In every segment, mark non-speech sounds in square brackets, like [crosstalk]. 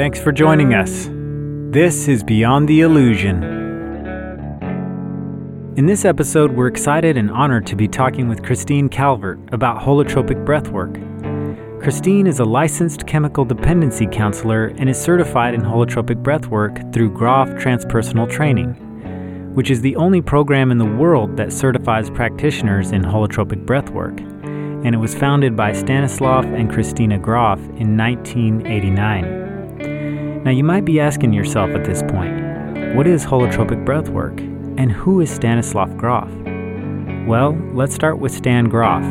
Thanks for joining us. This is Beyond the Illusion. In this episode, we're excited and honored to be talking with Christine Calvert about holotropic breathwork. Christine is a licensed chemical dependency counselor and is certified in holotropic breathwork through Grof Transpersonal Training, which is the only program in the world that certifies practitioners in holotropic breathwork. And it was founded by Stanislav and Christina Grof in 1989. Now, you might be asking yourself at this point, what is holotropic breathwork? And who is Stanislav Grof? Well, let's start with Stan Grof.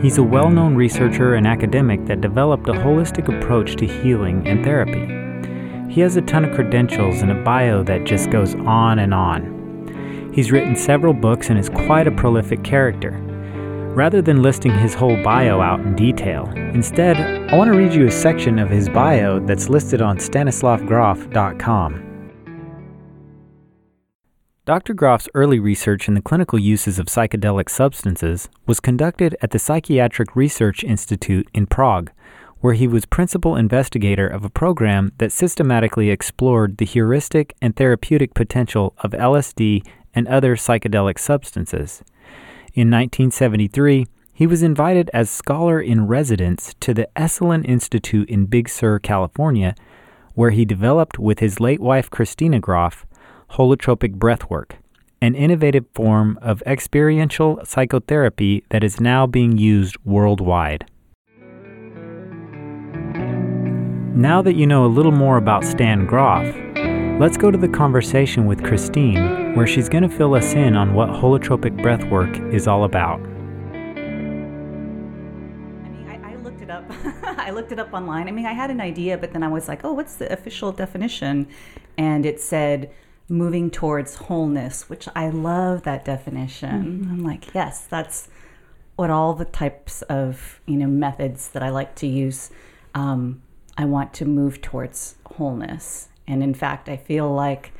He's a well known researcher and academic that developed a holistic approach to healing and therapy. He has a ton of credentials and a bio that just goes on and on. He's written several books and is quite a prolific character. Rather than listing his whole bio out in detail, instead, I want to read you a section of his bio that's listed on stanislavgrof.com. Dr. Grof's early research in the clinical uses of psychedelic substances was conducted at the Psychiatric Research Institute in Prague, where he was principal investigator of a program that systematically explored the heuristic and therapeutic potential of LSD and other psychedelic substances. In 1973, he was invited as scholar in residence to the Esalen Institute in Big Sur, California, where he developed with his late wife Christina Grof holotropic breathwork, an innovative form of experiential psychotherapy that is now being used worldwide. Now that you know a little more about Stan Grof, let's go to the conversation with Christine, where she's going to fill us in on what holotropic breathwork is all about. I mean, I looked it up [laughs] I looked it up online. I mean, I had an idea, but then I was like, oh, what's the official definition? And it said moving towards wholeness, which I love that definition. Mm-hmm. I'm like, yes, that's what all the types of you know methods that I like to use. Um, I want to move towards wholeness, and in fact, I feel like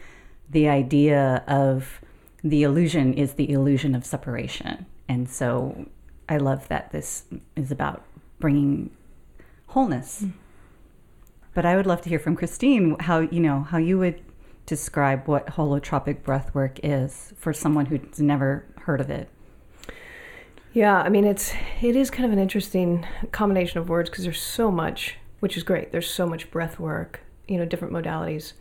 the idea of the illusion is the illusion of separation, and so I love that this is about bringing wholeness. Mm. But I would love to hear from Christine how you know how you would describe what holotropic breath work is for someone who's never heard of it? Yeah, I mean it's it is kind of an interesting combination of words because there's so much, which is great. There's so much breath work, you know, different modalities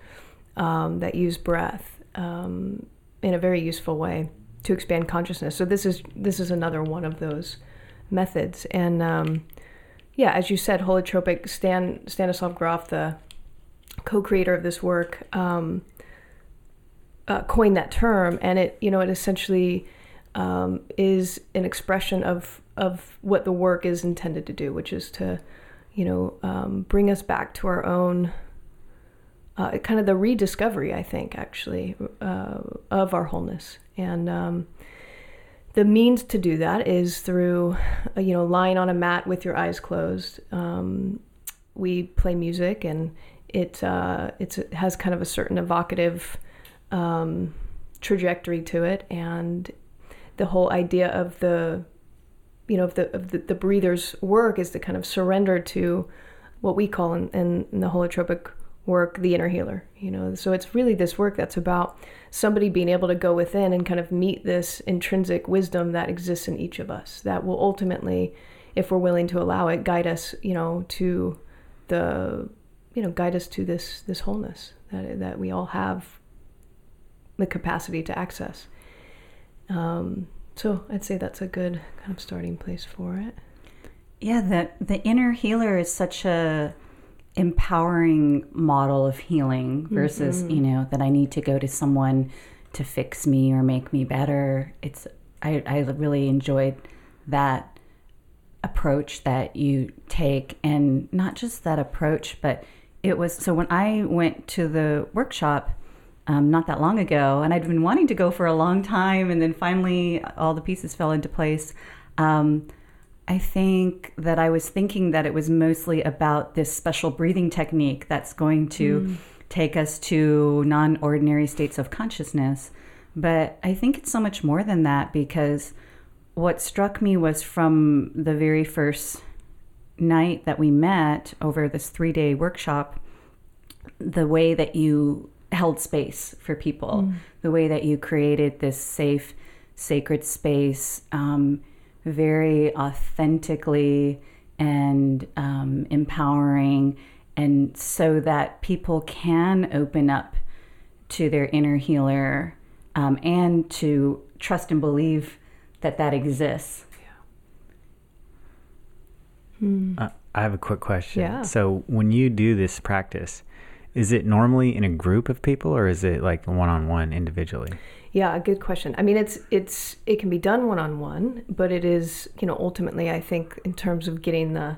um, that use breath um, in a very useful way to expand consciousness. So this is this is another one of those methods. And um, yeah, as you said, holotropic Stan Stanislav Grof, the co-creator of this work, um, uh, coined that term, and it you know it essentially um, is an expression of of what the work is intended to do, which is to you know um, bring us back to our own uh, kind of the rediscovery, I think, actually, uh, of our wholeness. And um, the means to do that is through, uh, you know, lying on a mat with your eyes closed. Um, we play music, and it uh, it has kind of a certain evocative um, trajectory to it, and the whole idea of the you know of the of the, the breather's work is to kind of surrender to what we call in, in, in the holotropic work the inner healer you know so it's really this work that's about somebody being able to go within and kind of meet this intrinsic wisdom that exists in each of us that will ultimately if we're willing to allow it guide us you know to the you know guide us to this this wholeness that that we all have the capacity to access. Um, so I'd say that's a good kind of starting place for it. Yeah, the the inner healer is such a empowering model of healing versus mm-hmm. you know that I need to go to someone to fix me or make me better. It's I, I really enjoyed that approach that you take and not just that approach but it was so when I went to the workshop um, not that long ago, and I'd been wanting to go for a long time, and then finally all the pieces fell into place. Um, I think that I was thinking that it was mostly about this special breathing technique that's going to mm. take us to non ordinary states of consciousness. But I think it's so much more than that because what struck me was from the very first night that we met over this three day workshop the way that you held space for people, mm. the way that you created this safe, sacred space, um, very authentically and um, empowering, and so that people can open up to their inner healer um, and to trust and believe that that exists. Yeah. Mm. Uh, I have a quick question. Yeah. So when you do this practice, is it normally in a group of people or is it like one on one individually? Yeah, a good question. I mean, it's it's it can be done one on one, but it is you know ultimately I think in terms of getting the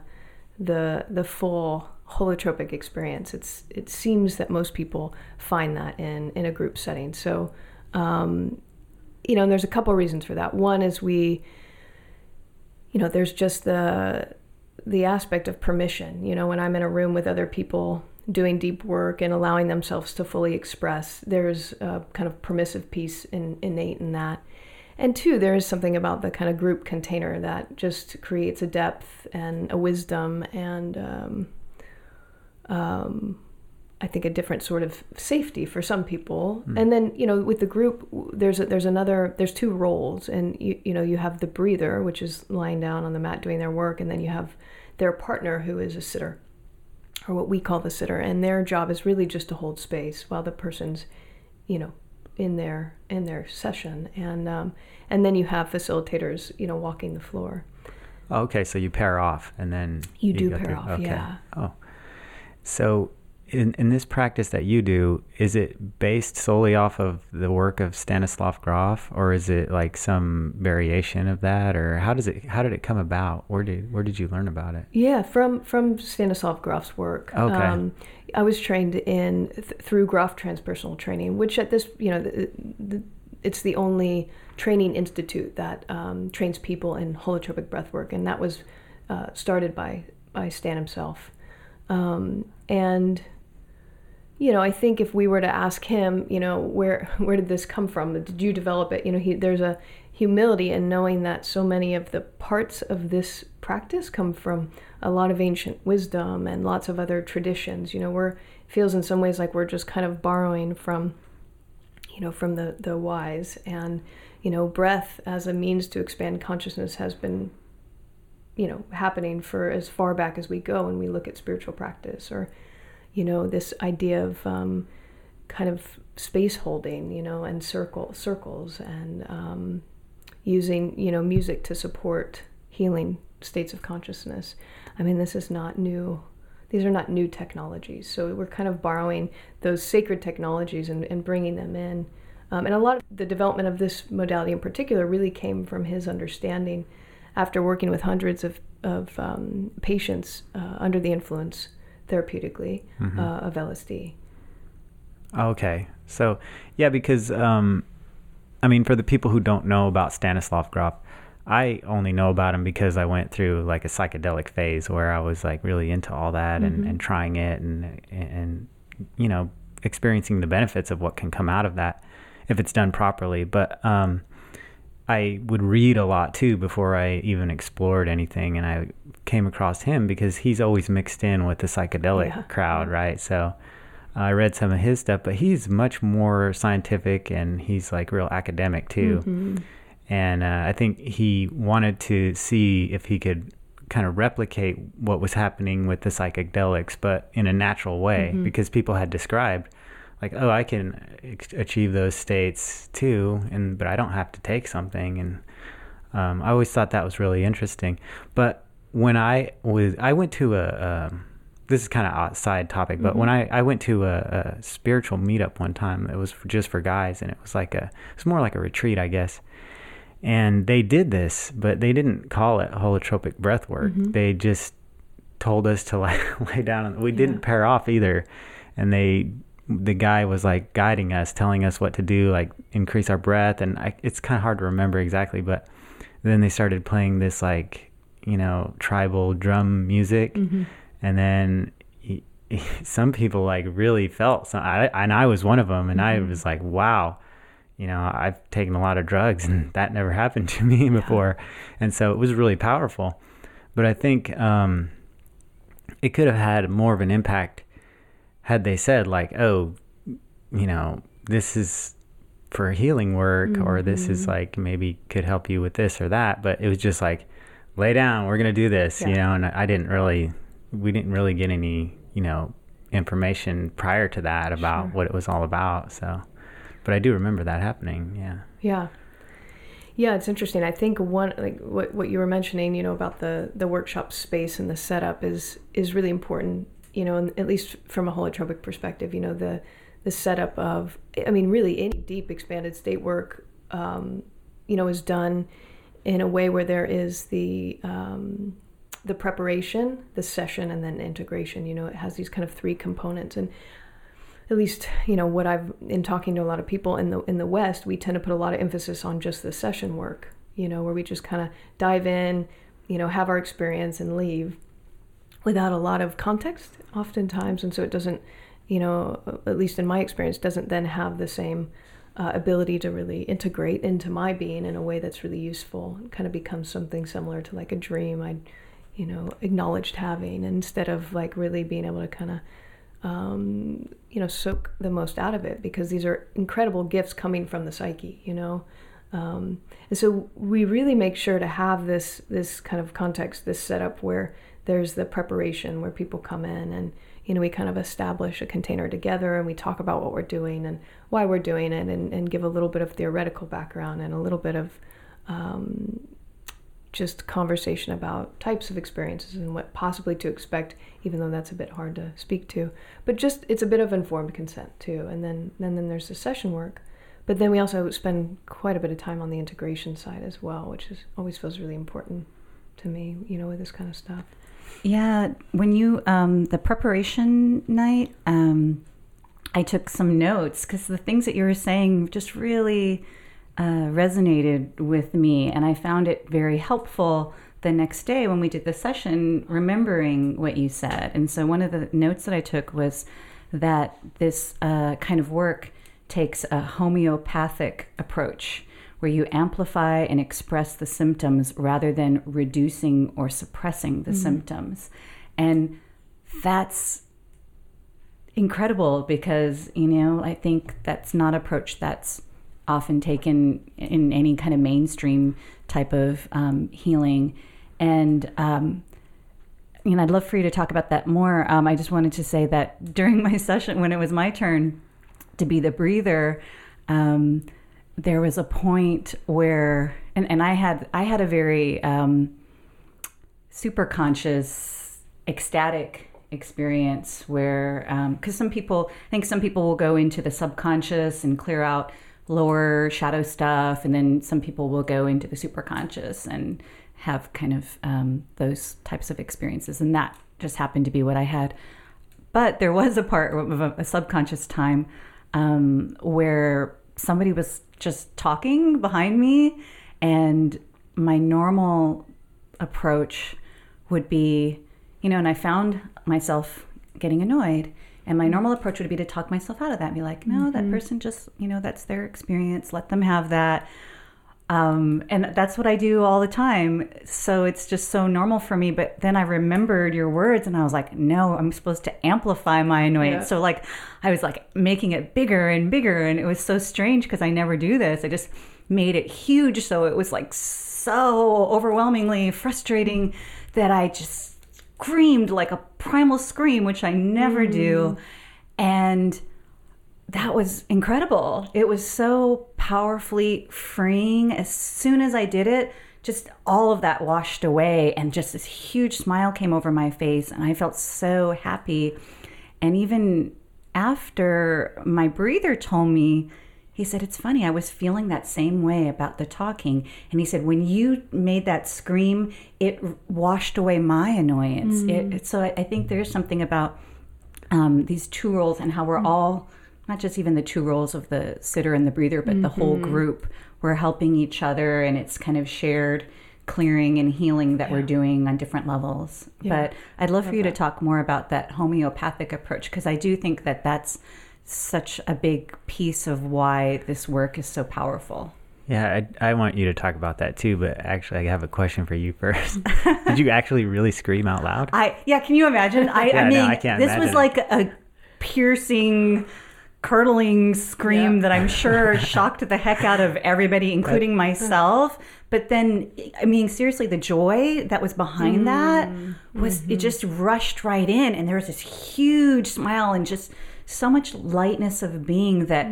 the the full holotropic experience, it's it seems that most people find that in in a group setting. So, um, you know, and there's a couple reasons for that. One is we, you know, there's just the the aspect of permission. You know, when I'm in a room with other people doing deep work and allowing themselves to fully express. There's a kind of permissive piece in, innate in that. And two, there is something about the kind of group container that just creates a depth and a wisdom and um, um, I think a different sort of safety for some people. Mm. And then you know with the group, there's a, there's another there's two roles, and you you know you have the breather, which is lying down on the mat doing their work, and then you have their partner who is a sitter or what we call the sitter, and their job is really just to hold space while the person's, you know, in their in their session, and um, and then you have facilitators, you know, walking the floor. okay, so you pair off, and then you, you do pair through. off. Okay. Yeah. Oh, so in, in this practice that you do, is it based solely off of the work of Stanislav Grof, or is it like some variation of that, or how does it how did it come about? Where did where did you learn about it? Yeah, from from Stanislav Grof's work. Okay. Um, I was trained in th- through Grof transpersonal training, which at this you know the, the, it's the only training institute that um, trains people in holotropic breathwork, and that was uh, started by by Stan himself. Um, and you know, I think if we were to ask him, you know, where where did this come from? Did you develop it? You know, he, there's a humility in knowing that so many of the parts of this practice come from a lot of ancient wisdom and lots of other traditions. You know, we're feels in some ways like we're just kind of borrowing from, you know, from the the wise and you know, breath as a means to expand consciousness has been you know happening for as far back as we go when we look at spiritual practice or you know, this idea of um, kind of space holding, you know, and circle circles and um, using, you know, music to support healing states of consciousness. I mean, this is not new. These are not new technologies. So we're kind of borrowing those sacred technologies and, and bringing them in. Um, and a lot of the development of this modality in particular really came from his understanding after working with hundreds of, of um, patients uh, under the influence therapeutically mm-hmm. uh, of LSD. Okay, so yeah, because um, I mean, for the people who don't know about Stanislav Grof, I only know about him because I went through like a psychedelic phase where I was like really into all that mm-hmm. and, and trying it and and you know experiencing the benefits of what can come out of that if it's done properly. But um, I would read a lot too before I even explored anything, and I came across him because he's always mixed in with the psychedelic yeah. crowd, right? So I read some of his stuff, but he's much more scientific and he's like real academic too. Mm-hmm. And uh, I think he wanted to see if he could kind of replicate what was happening with the psychedelics, but in a natural way, mm-hmm. because people had described like, oh, I can achieve those states too, and but I don't have to take something. And um, I always thought that was really interesting. But when I was, I went to a, a this is kind of a side topic, but mm-hmm. when I, I went to a, a, spiritual meetup one time, it was just for guys, and it was like a, it was more like a retreat, I guess. And they did this, but they didn't call it holotropic breath work. Mm-hmm. They just told us to [laughs] like lay down. We yeah. didn't pair off either, and they the guy was like guiding us, telling us what to do, like increase our breath. And I, it's kind of hard to remember exactly, but then they started playing this like, you know, tribal drum music. Mm-hmm. And then he, [laughs] some people like really felt, some, I, and I was one of them. And mm-hmm. I was like, wow, you know, I've taken a lot of drugs and [laughs] that never happened to me before. Yeah. And so it was really powerful. But I think um, it could have had more of an impact had they said like, oh, you know, this is for healing work mm-hmm. or this is mm-hmm. like maybe could help you with this or that, but it was just like lay down, we're going to do this, yeah. you know, and I didn't really we didn't really get any, you know, information prior to that about sure. what it was all about. So, but I do remember that happening. Yeah. Yeah. Yeah, it's interesting. I think one like what what you were mentioning, you know, about the the workshop space and the setup is is really important. You know, at least from a holotropic perspective, you know, the the setup of I mean, really any deep expanded state work, um, you know, is done in a way where there is the um, the preparation, the session, and then integration. You know, it has these kind of three components. And at least, you know, what I've in talking to a lot of people in the in the West, we tend to put a lot of emphasis on just the session work. You know, where we just kind of dive in, you know, have our experience and leave without a lot of context, oftentimes, and so it doesn't, you know, at least in my experience, doesn't then have the same uh, ability to really integrate into my being in a way that's really useful. It kind of becomes something similar to like a dream. I you know, acknowledged having instead of like really being able to kind of, um, you know, soak the most out of it because these are incredible gifts coming from the psyche, you know. Um, and so we really make sure to have this this kind of context, this setup where there's the preparation where people come in and you know we kind of establish a container together and we talk about what we're doing and why we're doing it and, and give a little bit of theoretical background and a little bit of um, just conversation about types of experiences and what possibly to expect, even though that's a bit hard to speak to. But just it's a bit of informed consent too. And then and then there's the session work. But then we also spend quite a bit of time on the integration side as well, which is always feels really important to me, you know, with this kind of stuff. Yeah, when you um, the preparation night, um, I took some notes because the things that you were saying just really uh, resonated with me, and I found it very helpful the next day when we did the session, remembering what you said. And so, one of the notes that I took was that this uh, kind of work takes a homeopathic approach where you amplify and express the symptoms rather than reducing or suppressing the mm-hmm. symptoms. And that's incredible because, you know, I think that's not approach that's often taken in any kind of mainstream type of um, healing. And, um, you know, I'd love for you to talk about that more. Um, I just wanted to say that [laughs] during my session, when it was my turn to be the breather, um, there was a point where, and, and I had I had a very um, super conscious, ecstatic experience where, because um, some people, I think some people will go into the subconscious and clear out lower shadow stuff, and then some people will go into the superconscious and have kind of um, those types of experiences, and that just happened to be what I had. But there was a part of a, subconscious time um, where somebody was just talking behind me, and my normal approach would be, you know, and I found myself getting annoyed and my normal approach would be to talk myself out of that and be like, no, mm-hmm. that person just, you know, that's their experience. Let them have that. Um, and that's what I do all the time. So it's just so normal for me. But then I remembered your words and I was like, no, I'm supposed to amplify my annoyance. Yeah. So, like, I was like making it bigger and bigger. And it was so strange because I never do this. I just made it huge. So it was like so overwhelmingly frustrating that I just screamed like a primal scream, which I never mm. do. And that was incredible. It was so powerfully freeing. As soon as I did it, just all of that washed away, and just this huge smile came over my face, and I felt so happy. And even after my breather told me he said, It's funny, I was feeling that same way about the talking. And he said, When you made that scream, it washed away my annoyance. Mm. It, so I, I, think there's something about um, these two roles and how we're mm. all, not just even the two roles of the sitter and the breather, but mm-hmm. the whole mm-hmm. group, we're helping each other and it's kind of shared clearing and healing that yeah. we're doing on different levels. Yeah. But I'd love, love for you that. to talk more about that homeopathic approach because I do think that that's such a big piece of why this work is so powerful. Yeah, I, I, want you to talk about that too, but actually, I have a question for you [laughs] first. [laughs] Did you actually really scream out loud? I yeah, can you imagine? I, [laughs] yeah, I mean, no, I can't this imagine. was like a piercing curdling scream Yeah. that I'm sure [laughs] shocked the heck out of everybody, including myself. But then, I mean, seriously, the joy that was behind that mm-hmm. was it mm-hmm. just rushed right in, and there was this huge smile and just so much lightness of being that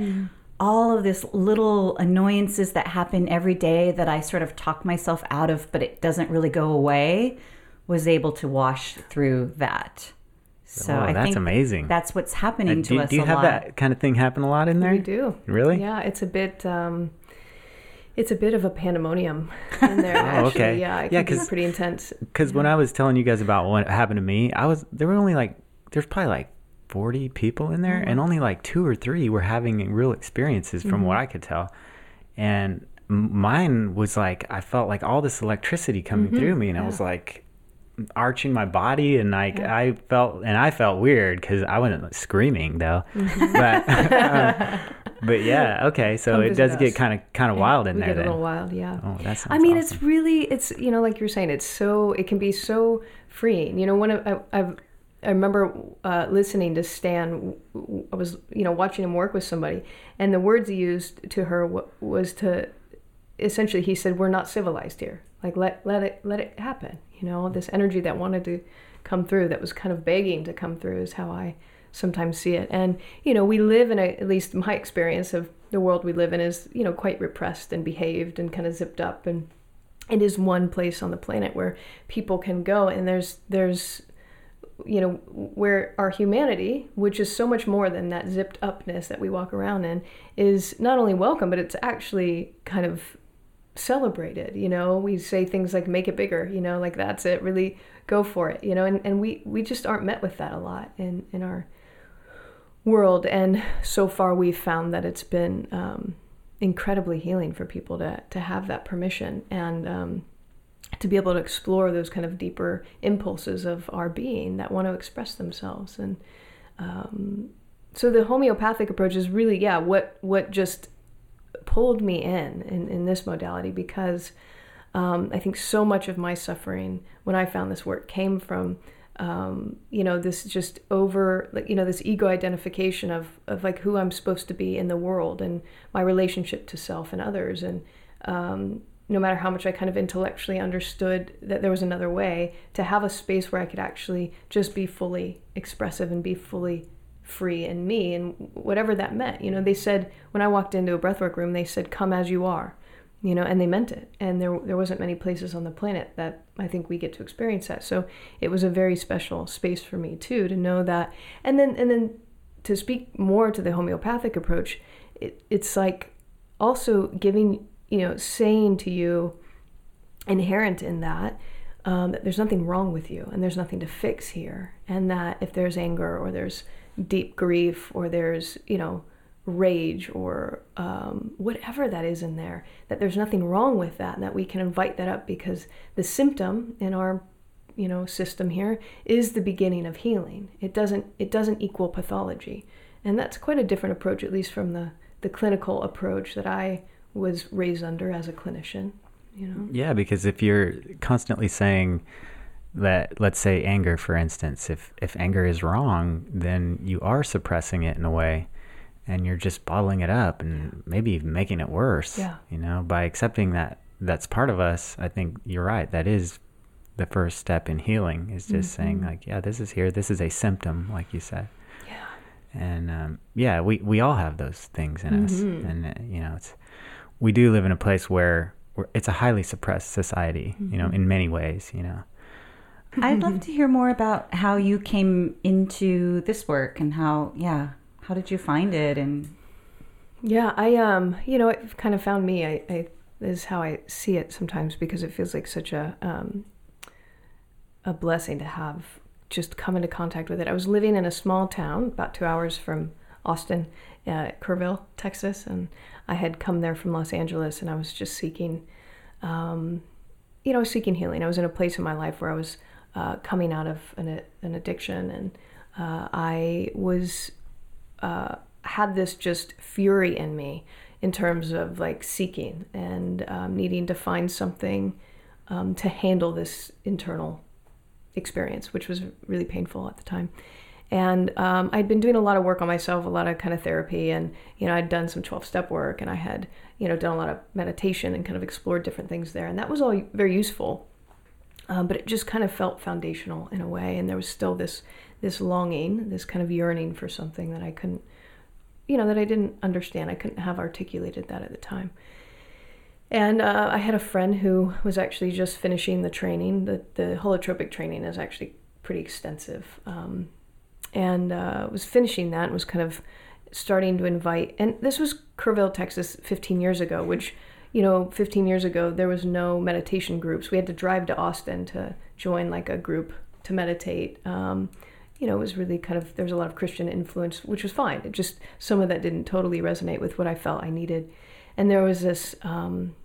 all of this little annoyances that happen every day that I sort of talk myself out of, but it doesn't really go away, was able to wash through that. So Oh, I that's amazing. That's what's happening Uh, to do, us do you a have lot. that kind of thing happen a lot in there? We do. Really? Yeah, it's a bit. Um, it's a bit of a pandemonium in there. actually. [laughs] Oh, okay. Yeah, it Yeah, can be pretty intense. Because when I was telling you guys about what happened to me, I was there were only like there's probably like 40 people in there, and only like two or three were having real experiences from what I could tell. And mine was like I felt like all this electricity coming through me, and I was like arching my body, and like I felt and I felt weird because I wasn't like, screaming though, [laughs] but. [laughs] um, but yeah, okay, so Come it does get kind of kind of wild in we there get a little wild, yeah. Oh, that I mean, awesome. it's really, it's you know, like you're saying, it's so it can be so freeing. You know, one of I, I've I remember uh, listening to Stan. I was you know watching him work with somebody, and the words he used to her wa- was to essentially he said, "We're not civilized here. Like let let it let it happen." You know, this energy that wanted to come through, that was kind of begging to come through, is how I sometimes see it. And you know, we live in a at least my experience of the world we live in is you know quite repressed and behaved and kind of zipped up and it is one place on the planet where people can go and there's there's you know where our humanity which is so much more than that zipped upness that we walk around in is not only welcome but it's actually kind of celebrated you know? We say things like make it bigger you know? Like that's it. Really go for it you know? And, and we we just aren't met with that a lot in in our world. And so far we've found that it's been um, incredibly healing for people to to have that permission and um, to be able to explore those kind of deeper impulses of our being that want to express themselves. And um, so the homeopathic approach is really yeah what what just pulled me in in, in this modality because um, I think so much of my suffering when I found this work came from um, you know this just over like you know this ego identification of of like who I'm supposed to be in the world and my relationship to self and others. And um, no matter how much I kind of intellectually understood that there was another way to have a space where I could actually just be fully expressive and be fully free in me and whatever that meant. You know they said when I walked into a breathwork room they said come as you are you know and they meant it. And there there wasn't many places on the planet that I think we get to experience that. So it was a very special space for me too to know that. And then and then to speak more to the homeopathic approach it, it's like also giving you know saying to you inherent in that um, that there's nothing wrong with you and there's nothing to fix here. And that if there's anger or there's deep grief or there's you know rage or um, whatever that is in there that there's nothing wrong with that and that we can invite that up because the symptom in our you know system here is the beginning of healing. It doesn't it doesn't equal pathology. And that's quite a different approach at least from the the clinical approach that i was raised under as a clinician you know? Yeah, because if you're constantly saying that, let's say anger, for instance, if if anger is wrong, then you are suppressing it in a way, and you're just bottling it up and maybe even making it worse. Yeah. You know, by accepting that that's part of us, I think you're right. That is the first step in healing. Is just saying like, yeah, this is here. This is a symptom, like you said. yeah and um, yeah, we, we all have those things in us, and uh, you know, it's we do live in a place where we're, it's a highly suppressed society, you know, in many ways, you know. I'd love to hear more about how you came into this work and how, yeah, how did you find it? And Yeah, I um, you know, it kind of found me. I, I is how I see it sometimes because it feels like such a um, a blessing to have just come into contact with it. I was living in a small town about two hours from Austin, uh, Kerrville, Texas, and I had come there from Los Angeles, and I was just seeking, um, you know, seeking healing. I was in a place in my life where I was uh, coming out of an, an addiction, and uh, I was uh, had this just fury in me in terms of like seeking and um, needing to find something um, to handle this internal experience, which was really painful at the time. And um, I'd been doing a lot of work on myself, a lot of kind of therapy, and you know I'd done some twelve step work, and I had you know done a lot of meditation and kind of explored different things there, and that was all very useful. Um, but it just kind of felt foundational in a way, and there was still this this longing, this kind of yearning for something that I couldn't, you know, that I didn't understand. I couldn't have articulated that at the time. And uh, I had a friend who was actually just finishing the training. The, the holotropic training is actually pretty extensive. Um, and uh, was finishing that and was kind of starting to invite. And this was Kerrville, Texas, 15 years ago, which, you know, 15 years ago, there was no meditation groups. We had to drive to Austin to join like a group to meditate. Um, you know, it was really kind of, there was a lot of Christian influence, which was fine. It just, some of that didn't totally resonate with what I felt I needed. And there was this, um,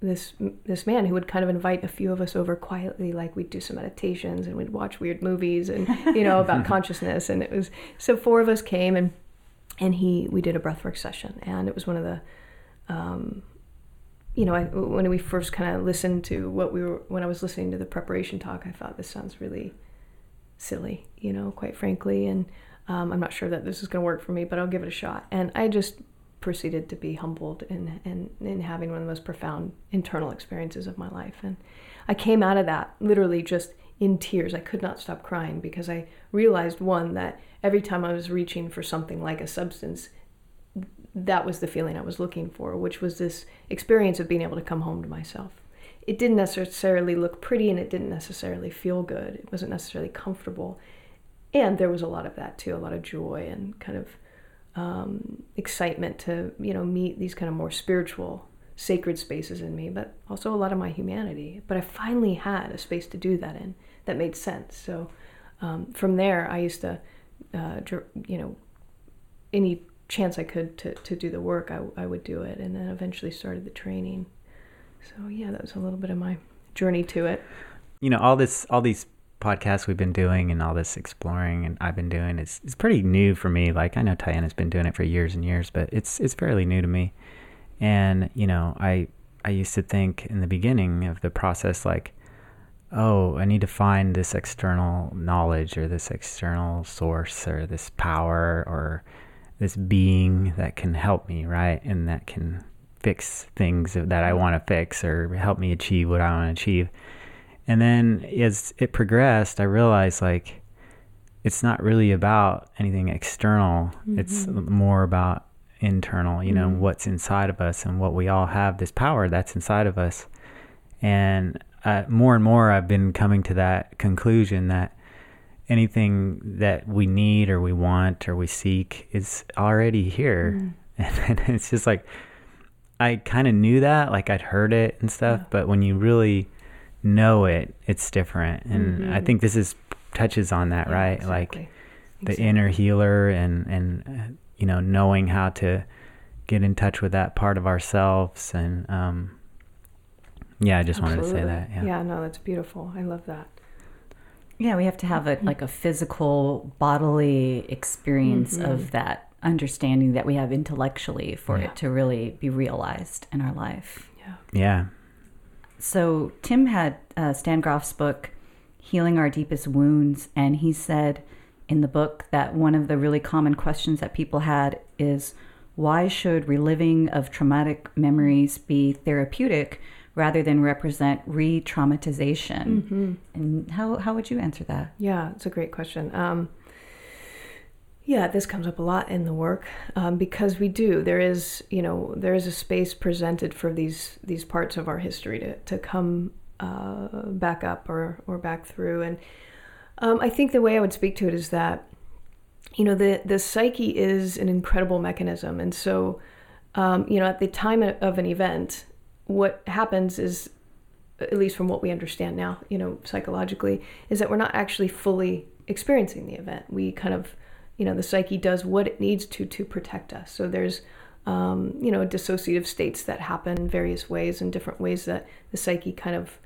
this this man who would kind of invite a few of us over quietly like we'd do some meditations and we'd watch weird movies and you know about [laughs] consciousness and it was so four of us came and and he we did a breathwork session and it was one of the um, you know I, when we first kind of listened to what we were when I was listening to the preparation talk I thought this sounds really silly you know quite frankly and um, I'm not sure that this is going to work for me but I'll give it a shot and I just proceeded to be humbled in, in, in having one of the most profound internal experiences of my life. And I came out of that literally just in tears. I could not stop crying because I realized one, that every time I was reaching for something like a substance, that was the feeling I was looking for, which was this experience of being able to come home to myself. It didn't necessarily look pretty and it didn't necessarily feel good. It wasn't necessarily comfortable. And there was a lot of that too, a lot of joy and kind of um, excitement to you know meet these kind of more spiritual sacred spaces in me but also a lot of my humanity but i finally had a space to do that in that made sense so um, from there i used to uh, you know any chance i could to, to do the work I, I would do it and then eventually started the training so yeah that was a little bit of my journey to it you know all this all these podcasts we've been doing and all this exploring and I've been doing it's it's pretty new for me. Like I know Tiana's been doing it for years and years, but it's it's fairly new to me. And you know, I I used to think in the beginning of the process like, oh, I need to find this external knowledge or this external source or this power or this being that can help me, right? And that can fix things that I want to fix or help me achieve what I want to achieve. And then as it progressed, I realized like it's not really about anything external. Mm-hmm. It's more about internal, you know, mm-hmm. what's inside of us and what we all have this power that's inside of us. And uh, more and more, I've been coming to that conclusion that anything that we need or we want or we seek is already here. Mm. [laughs] And, it's just like, I kind of knew that, like I'd heard it and stuff, yeah. but when you really know it, it's different. And mm-hmm. I think this is touches on that, yeah, right? Exactly. Like the exactly. inner healer and and uh, you know knowing how to get in touch with that part of ourselves and um yeah, I just Absolutely. wanted to say that. Yeah. Yeah, no, that's beautiful. I love that. Yeah, we have to have a like a physical bodily experience mm-hmm. of that understanding that we have intellectually for yeah. it to really be realized in our life. Yeah. Yeah. So Tim had uh, Stan Grof's book, Healing Our Deepest Wounds, and he said in the book that one of the really common questions that people had is why should reliving of traumatic memories be therapeutic rather than represent re-traumatization? Mm-hmm. And how how would you answer that? Yeah, it's a great question. Um, yeah, this comes up a lot in the work um, because we do. There is, you know, there is a space presented for these these parts of our history to to come uh, back up or or back through. And um, I think the way I would speak to it is that, you know, the the psyche is an incredible mechanism, and so, um, you know, at the time of an event, what happens is, at least from what we understand now, you know, psychologically, is that we're not actually fully experiencing the event. We kind of you know the psyche does what it needs to to protect us so there's um, you know dissociative states that happen various ways and different ways that the psyche kind of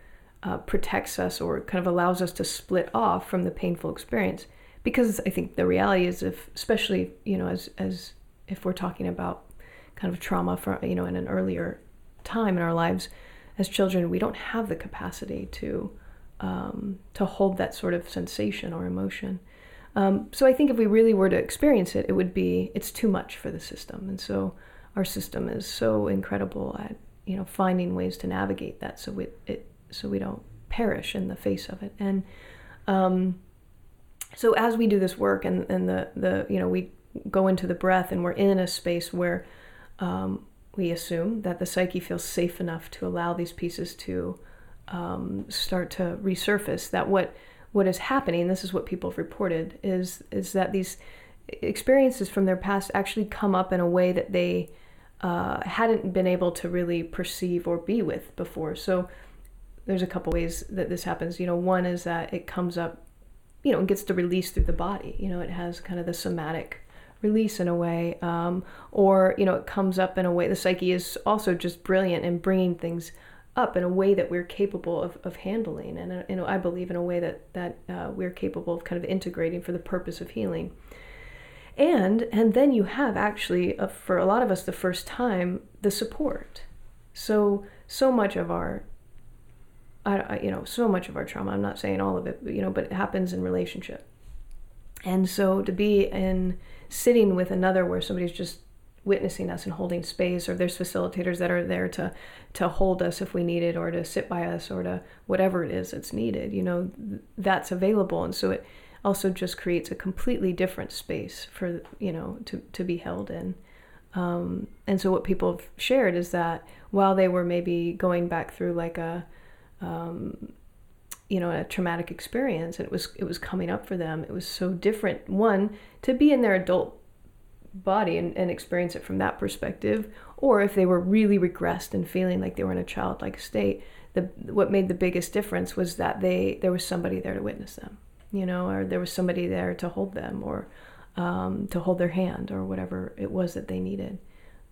uh, protects us or kind of allows us to split off from the painful experience because i think the reality is if especially you know as as if we're talking about kind of trauma for you know in an earlier time in our lives as children we don't have the capacity to um, to hold that sort of sensation or emotion Um, so I think if we really were to experience it, it would be it's too much for the system, and so our system is so incredible at you know finding ways to navigate that so we it so we don't perish in the face of it. And um, so as we do this work and and the the you know we go into the breath and we're in a space where um, we assume that the psyche feels safe enough to allow these pieces to um, start to resurface. That what what is happening, this is what people have reported, is is that these experiences from their past actually come up in a way that they uh, hadn't been able to really perceive or be with before. So there's a couple ways that this happens. You know, one is that it comes up, you know, and gets to release through the body. You know, it has kind of the somatic release in a way, um, or you know, it comes up in a way. The psyche is also just brilliant in bringing things up in a way that we're capable of, of handling, and uh, you know, I believe in a way that that uh, we're capable of kind of integrating for the purpose of healing. And and then you have actually, uh, for a lot of us, the first time the support. So so much of our I, you know, so much of our trauma. I'm not saying all of it, but, you know, but it happens in relationship. And so to be in sitting with another where somebody's just witnessing us and holding space or there's facilitators that are there to to hold us if we need it or to sit by us or to whatever it is that's needed you know that's available. And so it also just creates a completely different space for you know to, to be held in. Um, and so what people have shared is that while they were maybe going back through like a um, you know a traumatic experience and it was it was coming up for them. It was so different one to be in their adult body and, and experience it from that perspective or if they were really regressed and feeling like they were in a childlike state the what made the biggest difference was that they there was somebody there to witness them you know or there was somebody there to hold them or um, to hold their hand or whatever it was that they needed.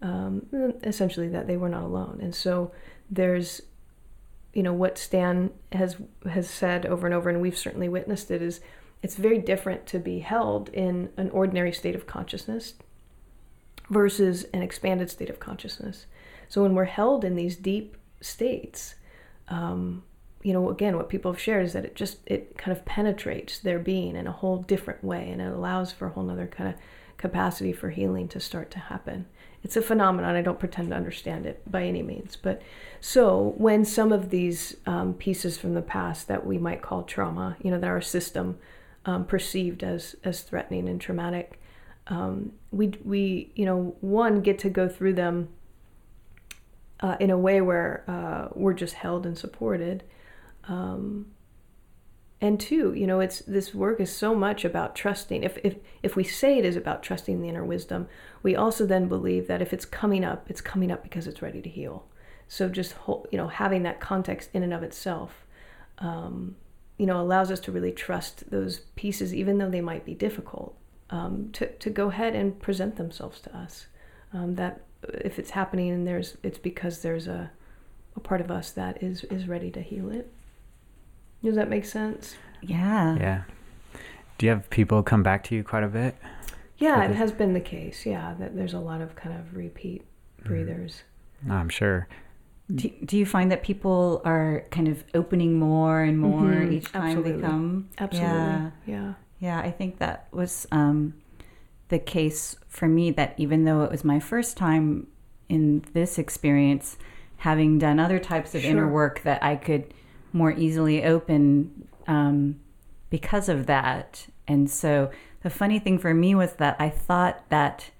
Um, essentially that they were not alone. And so there's you know what Stan has has said over and over, and we've certainly witnessed it. Is it's very different to be held in an ordinary state of consciousness versus an expanded state of consciousness. So when we're held in these deep states, um, you know, again, what people have shared is that it just it kind of penetrates their being in a whole different way, and it allows for a whole other kind of capacity for healing to start to happen. It's a phenomenon. I don't pretend to understand it by any means. But so when some of these um, pieces from the past that we might call trauma, you know, that our system um, perceived as as threatening and traumatic, um, we we you know one get to go through them uh, in a way where uh, we're just held and supported. Um, and two you know it's this work is so much about trusting. If, if if we say it is about trusting the inner wisdom we also then believe that if it's coming up it's coming up because it's ready to heal. So just whole, you know having that context in and of itself um, you know allows us to really trust those pieces even though they might be difficult um, to, to go ahead and present themselves to us. Um, that if it's happening and there's it's because there's a, a part of us that is is ready to heal it does that make sense? Yeah. Yeah. Do you have people come back to you quite a bit? Yeah, it has been the case. Yeah, that there's a lot of kind of repeat mm-hmm. breathers. Mm. I'm sure. Do, do you find that people are kind of opening more and more mm-hmm. each time Absolutely. they come? Absolutely. Yeah. Yeah. Yeah, I think that was um, the case for me that even though it was my first time in this experience, having done other types of sure. inner work that I could – more easily open um, because of that. And so the funny thing for me was that I thought that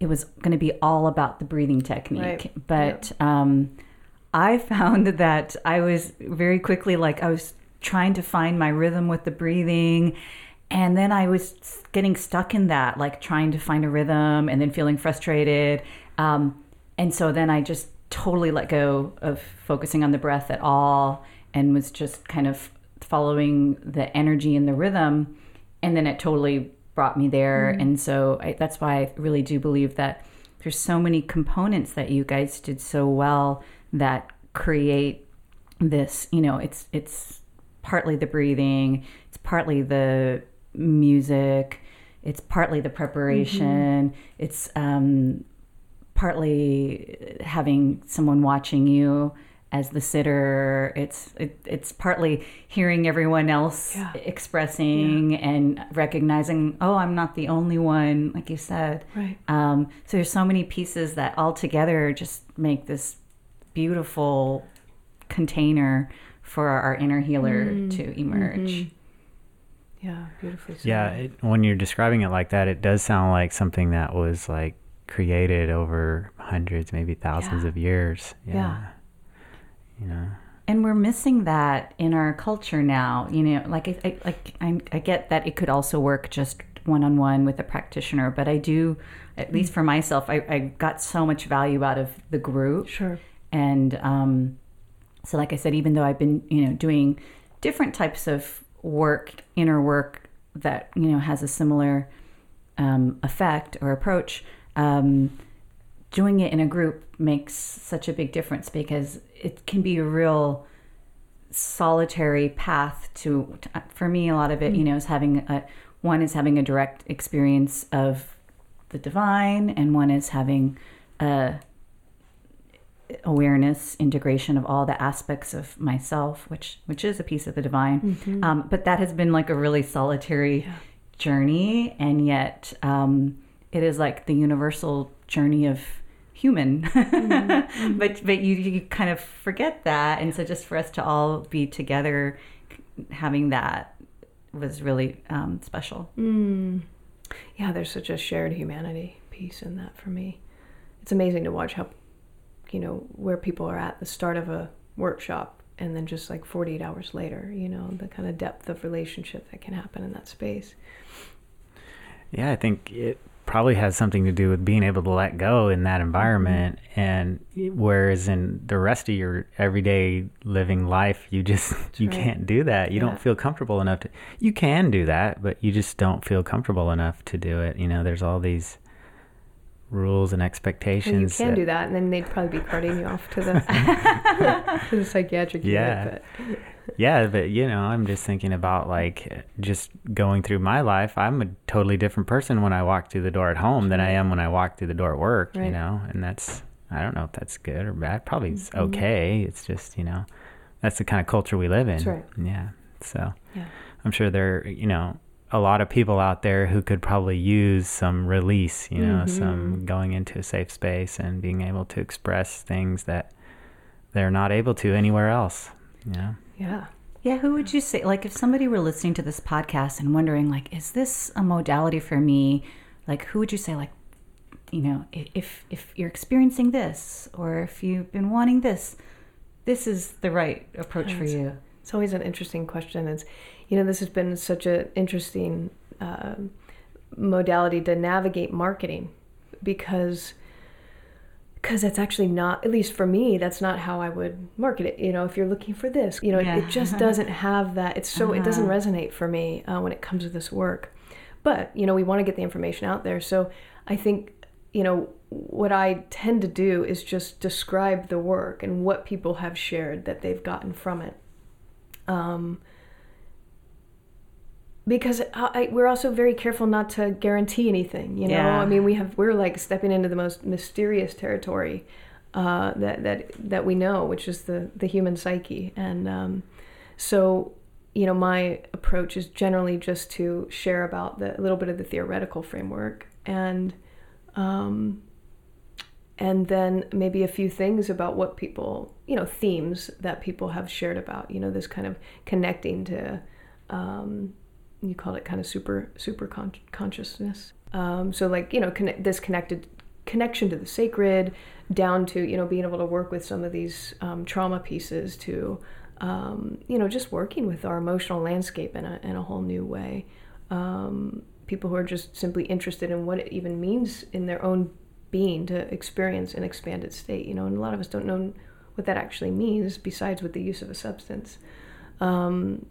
it was going to be all about the breathing technique, right. but um, I found [laughs] that I was very quickly like I was trying to find my rhythm with the breathing. And then I was getting stuck in that, like trying to find a rhythm and then feeling frustrated. Um, and so then I just totally let go of focusing on the breath at all and was just kind of following the energy and the rhythm and then it totally brought me there mm-hmm. and so I, that's why i really do believe that there's so many components that you guys did so well that create this you know it's it's partly the breathing it's partly the music it's partly the preparation mm-hmm. it's um, partly having someone watching you as the sitter. It's it, it's partly hearing everyone else Yeah. expressing and recognizing, oh, I'm not the only one, like you said. Right. Um, so there's so many pieces that all together just make this beautiful container for our inner healer to emerge. Yeah, beautifully. Yeah, it, when you're describing it like that, it does sound like something that was like created over hundreds, maybe thousands Yeah. of years. Yeah. Yeah. Know. and we're missing that in our culture now you know like i, I like I, I get that it could also work just one-on-one with a practitioner but i do at least for myself i, I got so much value out of the group Sure. and um, so like i said even though i've been you know doing different types of work inner work that you know has a similar um, effect or approach um, doing it in a group makes such a big difference because it can be a real solitary path to for me a lot of it you know is having a one is having a direct experience of the divine and one is having a awareness integration of all the aspects of myself which which is a piece of the divine. Um, but that has been like a really solitary journey and yet um, it is like the universal journey of human [laughs] but but you you kind of forget that and so just for us to all be together having that was really um, special Mm. Yeah, there's such a shared humanity piece in that for me. It's amazing to watch how, you know, where people are at the start of a workshop and then just like 48 hours later, you know, the kind of depth of relationship that can happen in that space. Yeah, I think it probably has something to do with being able to let go in that mm-hmm. environment. And whereas in the rest of your everyday living life, you just [laughs] you right. can't do that. You Yeah. don't feel comfortable enough to. You can do that, but you just don't feel comfortable enough to do it. You know, there's all these rules and expectations And you can that- do that, and then they'd probably be carting you off to the, [laughs] [laughs] to the psychiatric Yeah. unit. Yeah, but you know, I'm just thinking about like just going through my life. I'm a totally different person when I walk through the door at home than I am when I walk through the door at work, you know? And that's I don't know if that's good or bad. Probably it's Mm-hmm. okay. It's just, you know, that's the kind of culture we live in. Right. Yeah. So yeah, I'm sure there, you know, a lot of people out there who could probably use some release, you know, Mm-hmm. some going into a safe space and being able to express things that they're not able to anywhere else. You know? Yeah. Yeah, who would you say like if somebody were listening to this podcast and wondering like is this a modality for me? Like who would you say like you know, if if you're experiencing this or if you've been wanting this, this is the right approach for you. It's always an interesting question. It's, you know, this has been such an interesting um modality to navigate marketing because because that's actually not at least for me that's not how i would market it you know if you're looking for this you know it, Yeah. it just [laughs] doesn't have that it's so it doesn't Uh-huh. resonate for me uh, when it comes to this work but you know we want to get the information out there so i think you know what i tend to do is just describe the work and what people have shared that they've gotten from it um, because I, we're also very careful not to guarantee anything you know Yeah. i mean we have we're like stepping into the most mysterious territory uh, that that that we know which is the the human psyche and um, so you know my approach is generally just to share about the a little bit of the theoretical framework and um, and then maybe a few things about what people you know themes that people have shared about you know this kind of connecting to um, you call it kind of super super con- consciousness. Um, so like you know connect, this connected connection to the sacred down to you know being able to work with some of these um, trauma pieces to um, you know just working with our emotional landscape in a, in a whole new way. Um, people who are just simply interested in what it even means in their own being to experience an expanded state you know and a lot of us don't know what that actually means besides with the use of a substance. Um,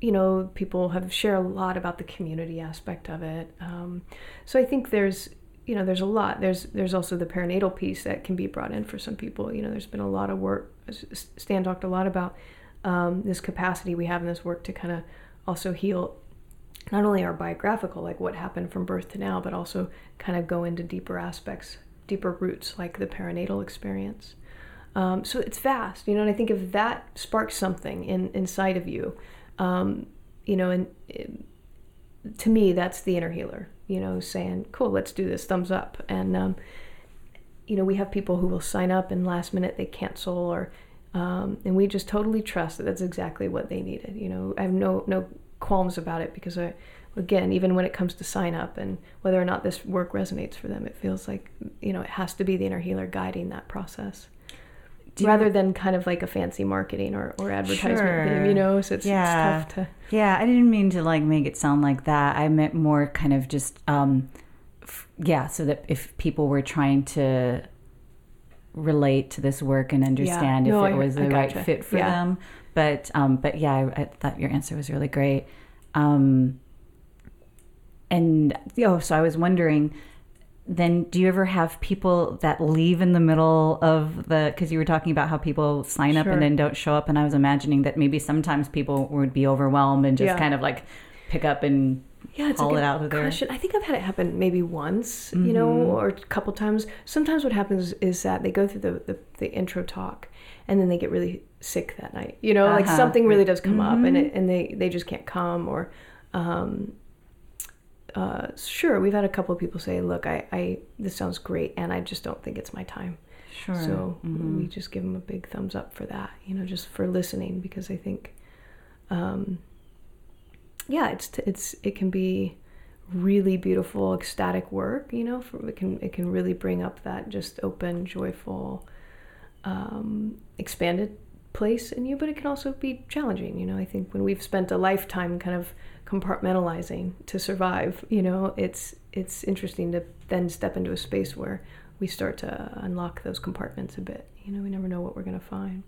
you know people have shared a lot about the community aspect of it. Um, so i think there's you know there's a lot. There's there's also the perinatal piece that can be brought in for some people. You know there's been a lot of work stan talked a lot about um, this capacity we have in this work to kind of also heal not only our biographical like what happened from birth to now but also kind of go into deeper aspects deeper roots like the perinatal experience. Um, so it's vast, you know. And I think if that sparks something in inside of you, um, you know, and it, to me, that's the inner healer. You know, saying, "Cool, let's do this." Thumbs up, and um, you know, we have people who will sign up and last minute they cancel or um, and we just totally trust that that's exactly what they needed. You know, I have no no qualms about it because I, again, even when it comes to sign up and whether or not this work resonates for them, it feels like you know it has to be the inner healer guiding that process. Do rather you, than kind of like a fancy marketing or, or advertisement sure. theme, you know, so it's, yeah. it's tough to. Yeah, I didn't mean to like make it sound like that. I meant more kind of just, um, f- yeah, so that if people were trying to relate to this work and understand yeah. no, if it was the I right fit for yeah. them. But um, but yeah, I, I, thought your answer was really great. Um, and oh, so I was wondering then do you ever have people that leave in the middle of the because you were talking about how people sign up and then don't show up and i was imagining that maybe sometimes people would be overwhelmed and just yeah. kind of like pick up and yeah, it's haul it out of there. Question. I think I've had it happen maybe once, mm-hmm. you know, mm-hmm. or a couple times. Sometimes what happens is that they go through the, the, the intro talk and then they get really sick that night. You know, uh-huh. like something really does come mm-hmm. up and it, and they, they just can't come or um, uh, sure, we've had a couple of people say, "Look, I, I this sounds great, and I just don't think it's my time." Sure. So mm-hmm. we just give them a big thumbs up for that, you know, just for listening, because I think, um, yeah, it's it's it can be really beautiful, ecstatic work, you know. For, it can it can really bring up that just open, joyful, um, expanded place in you, but it can also be challenging. You know, I think when we've spent a lifetime kind of compartmentalizing to survive, you know, it's it's interesting to then step into a space where we start to unlock those compartments a bit. You know, we never know what we're going to find.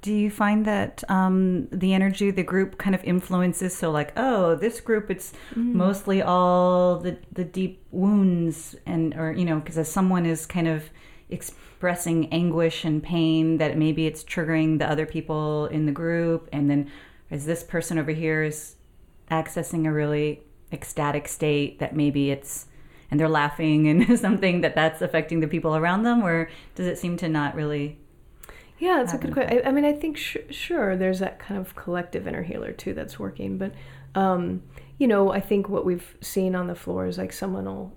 Do you find that um, the energy the group kind of influences? So, like, oh, this group, it's mm. mostly all the the deep wounds, and or you know, because as someone is kind of expressing anguish and pain that maybe it's triggering the other people in the group and then as this person over here is accessing a really ecstatic state that maybe it's and they're laughing and [laughs] something that that's affecting the people around them or does it seem to not really yeah it's a good question I, I, mean i think sh- sure there's that kind of collective inner healer too that's working but um, you know i think what we've seen on the floor is like someone will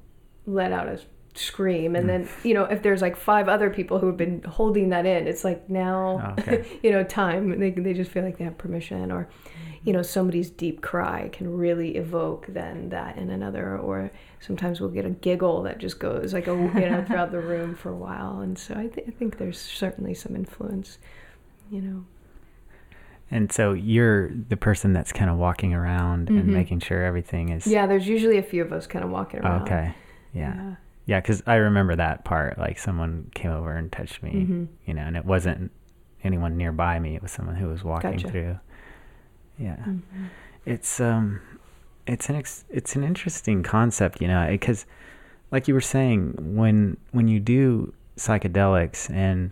let out a scream and then you know if there's like five other people who have been holding that in it's like now okay. [laughs] you know time they, they just feel like they have permission or you know somebody's deep cry can really evoke then that in another or sometimes we'll get a giggle that just goes like a you know throughout the room for a while and so I, th- I think there's certainly some influence you know and so you're the person that's kind of walking around mm-hmm. and making sure everything is yeah there's usually a few of us kind of walking around okay yeah. yeah yeah, because I remember that part. Like someone came over and touched me, mm-hmm. you know, and it wasn't anyone nearby me. It was someone who was walking gotcha. through. Yeah, mm-hmm. it's um, it's an ex- it's an interesting concept, you know, because like you were saying, when when you do psychedelics and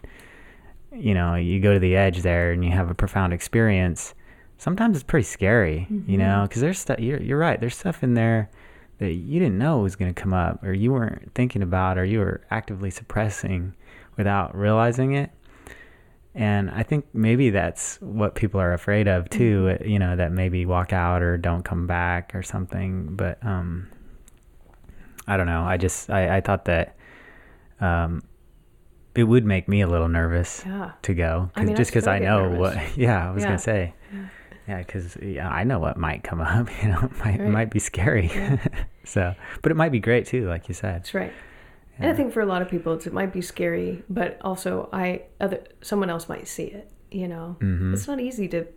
you know you go to the edge there and you have a profound experience, sometimes it's pretty scary, mm-hmm. you know, because there's stuff. You're you're right. There's stuff in there that you didn't know was going to come up or you weren't thinking about or you were actively suppressing without realizing it. And I think maybe that's what people are afraid of too, mm-hmm. you know, that maybe walk out or don't come back or something. But um, I don't know. I just, I, I thought that um, it would make me a little nervous yeah. to go. Cause, I mean, just because I know nervous. what, [laughs] yeah, I was yeah. going to say. Yeah. Yeah, because yeah, I know what might come [laughs] up. You know, it might, right. might be scary. Yeah. [laughs] so, but it might be great too, like you said. That's right. Yeah. And I think for a lot of people, it might be scary, but also I other someone else might see it. You know, mm-hmm. it's not easy to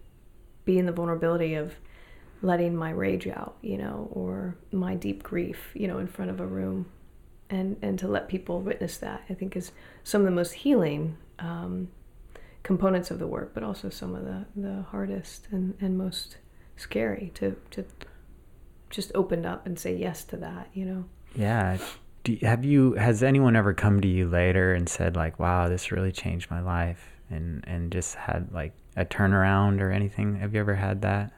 be in the vulnerability of letting my rage out. You know, or my deep grief. You know, in front of a room, and and to let people witness that, I think is some of the most healing. Um, components of the work, but also some of the, the hardest and, and most scary to, to just open up and say yes to that, you know? Yeah. You, have you, has anyone ever come to you later and said like, wow, this really changed my life and, and just had like a turnaround or anything? Have you ever had that?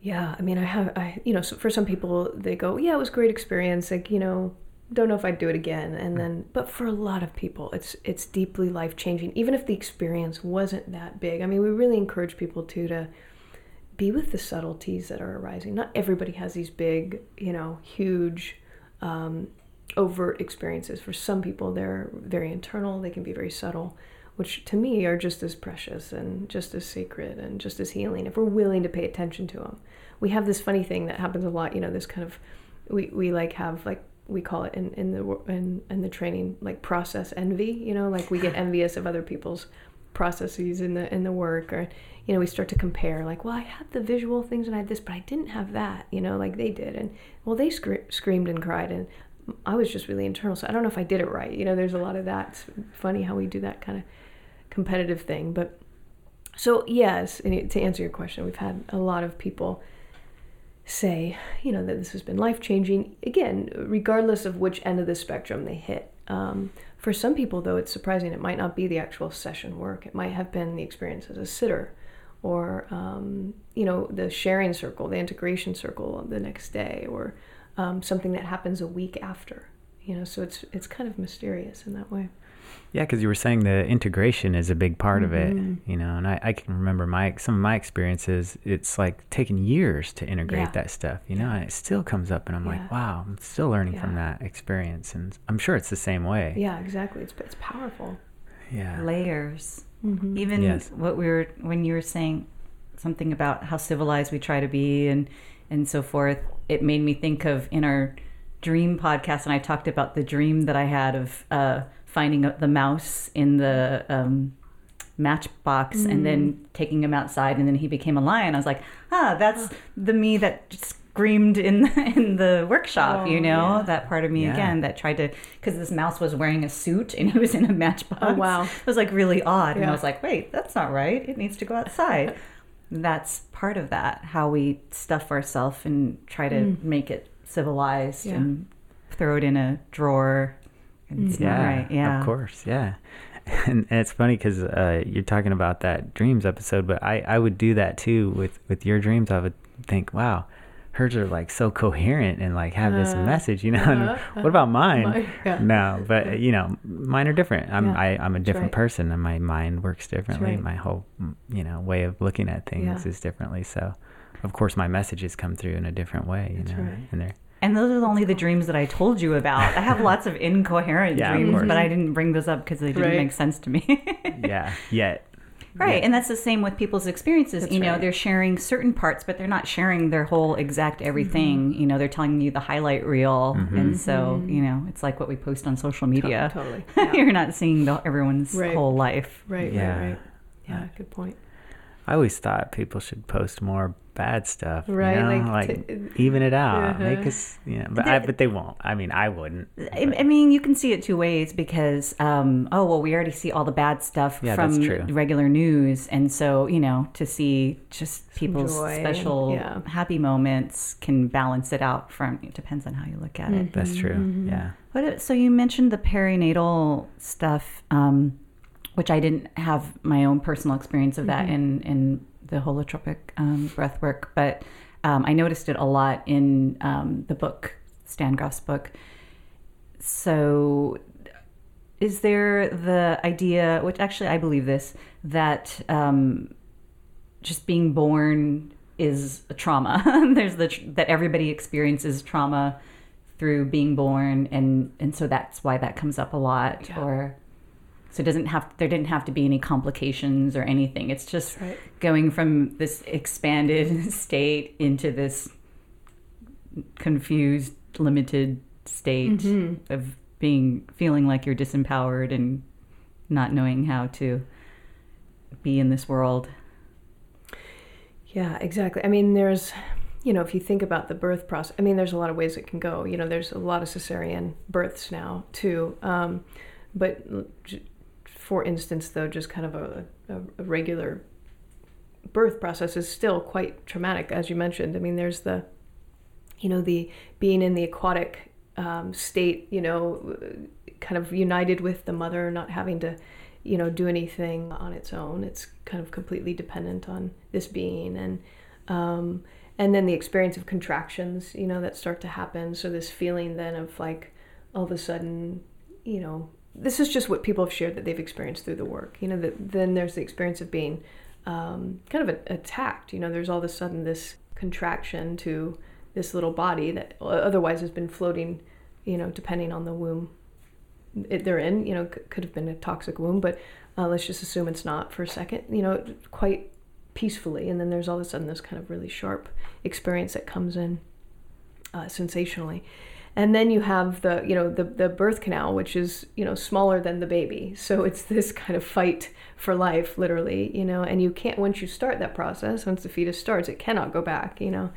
Yeah. I mean, I have, I, you know, so for some people they go, yeah, it was a great experience. Like, you know, don't know if I'd do it again. And then, but for a lot of people, it's it's deeply life changing. Even if the experience wasn't that big. I mean, we really encourage people to to be with the subtleties that are arising. Not everybody has these big, you know, huge, um, overt experiences. For some people, they're very internal. They can be very subtle, which to me are just as precious and just as sacred and just as healing if we're willing to pay attention to them. We have this funny thing that happens a lot. You know, this kind of we, we like have like we call it in, in the in, in the training like process envy you know like we get [laughs] envious of other people's processes in the in the work or you know we start to compare like well i had the visual things and i had this but i didn't have that you know like they did and well they scre- screamed and cried and i was just really internal so i don't know if i did it right you know there's a lot of that it's funny how we do that kind of competitive thing but so yes to answer your question we've had a lot of people say, you know, that this has been life changing. Again, regardless of which end of the spectrum they hit. Um, for some people, though, it's surprising. It might not be the actual session work. It might have been the experience as a sitter, or um, you know, the sharing circle, the integration circle the next day, or um, something that happens a week after. You know, so it's it's kind of mysterious in that way. Yeah, because you were saying the integration is a big part mm-hmm. of it, mm-hmm. you know, and I, I can remember my some of my experiences. It's like taking years to integrate yeah. that stuff, you know, and it still comes up, and I'm yeah. like, wow, I'm still learning yeah. from that experience, and I'm sure it's the same way. Yeah, exactly. It's it's powerful. Yeah, layers. Mm-hmm. Even yes. what we were when you were saying something about how civilized we try to be and and so forth. It made me think of in our dream podcast, and I talked about the dream that I had of. Uh, finding the mouse in the um, matchbox mm. and then taking him outside, and then he became a lion. I was like, ah, that's [gasps] the me that screamed in the, [laughs] in the workshop. Oh, you know, yeah. that part of me yeah. again that tried to because this mouse was wearing a suit and he was in a matchbox. Oh wow, it was like really odd, yeah. and I was like, wait, that's not right. It needs to go outside. [laughs] that's part of that how we stuff ourselves and try to mm. make it civilized and throw it in a drawer yeah, right. Yeah. Of course. Yeah. [laughs] And, and it's funny because uh, you're talking about that dreams episode, but I, I would do that too with, with your dreams. I would think, wow, hers are like so coherent and like have this uh, message, you know. Uh, [laughs] what about mine? [laughs] mine yeah. No, but you know, mine are different. I'm yeah, I, am a different right. person, and my mind works differently. Right. My whole you know way of looking at things yeah. is differently. So, of course, my messages come through in a different way, you That's know. Right. And they're and those are only the dreams that I told you about. I have [laughs] lots of incoherent yeah, dreams, but I didn't bring those up because they didn't right. make sense to me. yeah, yet. Right, yeah. and that's the same with people's experiences. That's you know, right. they're sharing certain parts, but they're not sharing their whole exact everything. Mm-hmm. You know, they're telling you the highlight reel, mm-hmm. and so mm-hmm. you know, it's like what we post on social media. Totally, [laughs] yeah. you're not seeing the, everyone's right. whole life. Right, yeah. right, right. Yeah, good point. I always thought people should post more bad stuff, right? You know? Like, like t- even it out, uh-huh. make us, you know. But I, but they won't. I mean, I wouldn't. I, I, mean, you can see it two ways because, um, oh well, we already see all the bad stuff yeah, from regular news, and so you know, to see just people's special yeah. happy moments can balance it out. From it depends on how you look at mm-hmm. it. That's true. Mm-hmm. Yeah. What? So you mentioned the perinatal stuff. Um, which I didn't have my own personal experience of that mm-hmm. in in the holotropic um, breath work, but um, I noticed it a lot in um, the book, Stan Grof's book. So, is there the idea, which actually I believe this, that um, just being born is a trauma? [laughs] There's the that everybody experiences trauma through being born, and and so that's why that comes up a lot, yeah. or so it doesn't have there didn't have to be any complications or anything. It's just right. going from this expanded [laughs] state into this confused, limited state mm-hmm. of being feeling like you're disempowered and not knowing how to be in this world. Yeah, exactly. I mean, there's, you know, if you think about the birth process, I mean, there's a lot of ways it can go. You know, there's a lot of cesarean births now too. Um, but for instance, though, just kind of a, a, regular birth process is still quite traumatic, as you mentioned. I mean, there's the, you know, the being in the aquatic um, state, you know, kind of united with the mother, not having to, you know, do anything on its own. It's kind of completely dependent on this being, and um, and then the experience of contractions, you know, that start to happen. So this feeling then of like all of a sudden, you know, this is just what people have shared that they've experienced through the work. You know, that then there's the experience of being um, kind of attacked. You know, there's all of a sudden this contraction to this little body that otherwise has been floating, you know, depending on the womb it, they're in. You know, c- could have been a toxic womb, but uh, let's just assume it's not for a second. You know, quite peacefully, and then there's all of a sudden this kind of really sharp experience that comes in uh, sensationally and then you have the you know the the birth canal which is you know smaller than the baby. So [laughs] it's this kind of fight for life literally you know and you can't once you start that process once the fetus starts it cannot go back you know.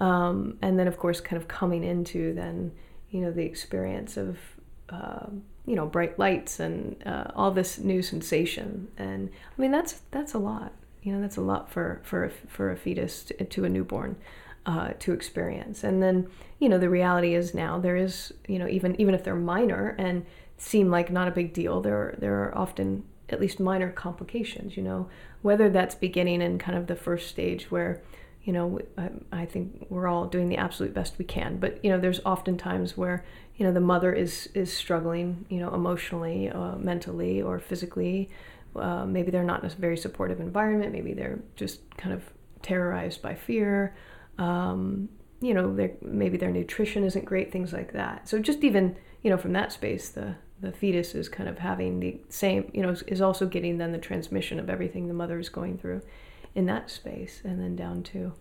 Um, and then of course kind of coming into then you know the experience of uh, you know bright lights and uh, all this new sensation. And i mean that's that's a lot you know that's a lot for for a, for a fetus to, to a newborn uh, to experience. And then, you know, the reality is now there is, you know, even even if they're minor and seem like not a big deal, there there are often at least minor complications. You know, whether that's beginning in kind of the first stage where, you know, I, I think we're all doing the absolute best we can, but you know, there's often times where you know the mother is is struggling, you know, emotionally, uh, mentally, or physically. Uh, maybe they're not in a very supportive environment. Maybe they're just kind of terrorized by fear um, you know, maybe their nutrition isn't great, things like that. So just even, you know, from that space, the the fetus is kind of having the same, you know, is also getting then the transmission of everything the mother is going through in that space, and then down to,